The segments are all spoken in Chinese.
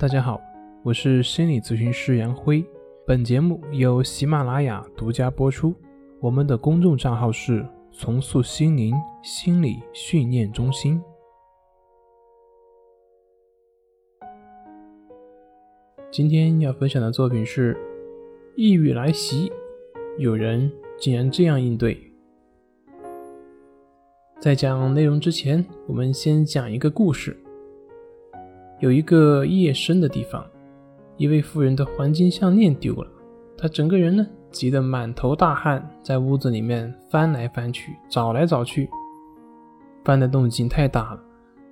大家好，我是心理咨询师杨辉。本节目由喜马拉雅独家播出。我们的公众账号是“重塑心灵心理训练中心”。今天要分享的作品是：抑郁来袭，有人竟然这样应对。在讲内容之前，我们先讲一个故事。有一个夜深的地方，一位妇人的黄金项链丢了，她整个人呢急得满头大汗，在屋子里面翻来翻去，找来找去，翻的动静太大了，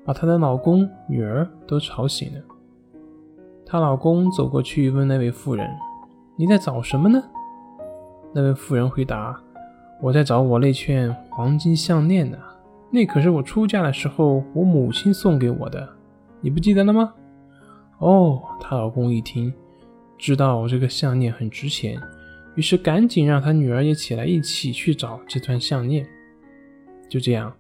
把她的老公、女儿都吵醒了。她老公走过去问那位妇人：“你在找什么呢？”那位妇人回答：“我在找我那串黄金项链呢，那可是我出嫁的时候我母亲送给我的。”你不记得了吗？哦，她老公一听，知道这个项链很值钱，于是赶紧让他女儿也起来，一起去找这串项链。就这样，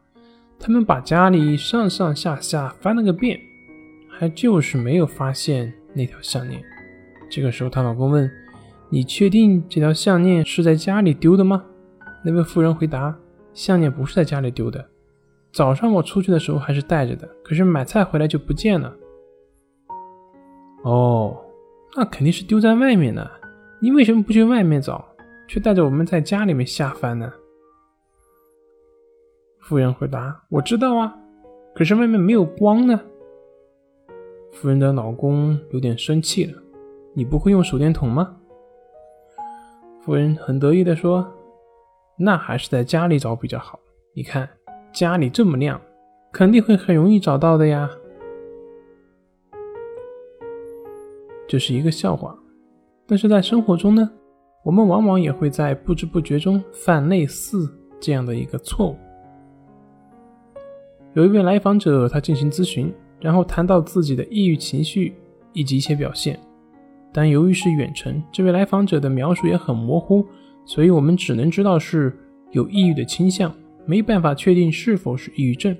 他们把家里上上下下翻了个遍，还就是没有发现那条项链。这个时候，她老公问：“你确定这条项链是在家里丢的吗？”那位妇人回答：“项链不是在家里丢的。”早上我出去的时候还是带着的，可是买菜回来就不见了。哦，那肯定是丢在外面呢。你为什么不去外面找，却带着我们在家里面瞎翻呢？妇人回答：“我知道啊，可是外面没有光呢。”夫人的老公有点生气了：“你不会用手电筒吗？”夫人很得意的说：“那还是在家里找比较好。你看。”家里这么亮，肯定会很容易找到的呀。这是一个笑话，但是在生活中呢，我们往往也会在不知不觉中犯类似这样的一个错误。有一位来访者，他进行咨询，然后谈到自己的抑郁情绪以及一些表现，但由于是远程，这位来访者的描述也很模糊，所以我们只能知道是有抑郁的倾向。没办法确定是否是抑郁症，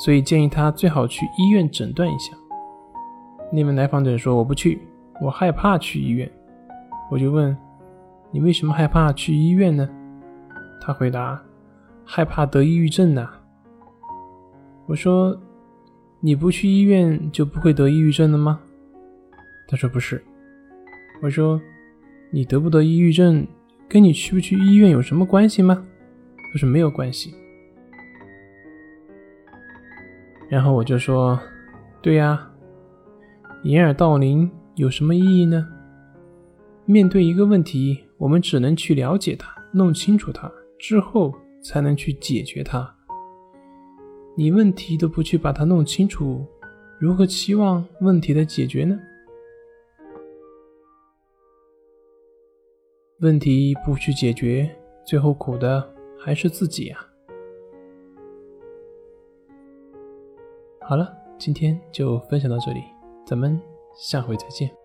所以建议他最好去医院诊断一下。那位来访者说：“我不去，我害怕去医院。”我就问：“你为什么害怕去医院呢？”他回答：“害怕得抑郁症呐。”我说：“你不去医院就不会得抑郁症了吗？”他说：“不是。”我说：“你得不得抑郁症跟你去不去医院有什么关系吗？”他说没有关系，然后我就说：“对呀，掩耳盗铃有什么意义呢？面对一个问题，我们只能去了解它，弄清楚它之后，才能去解决它。你问题都不去把它弄清楚，如何期望问题的解决呢？问题不去解决，最后苦的。”还是自己呀。好了，今天就分享到这里，咱们下回再见。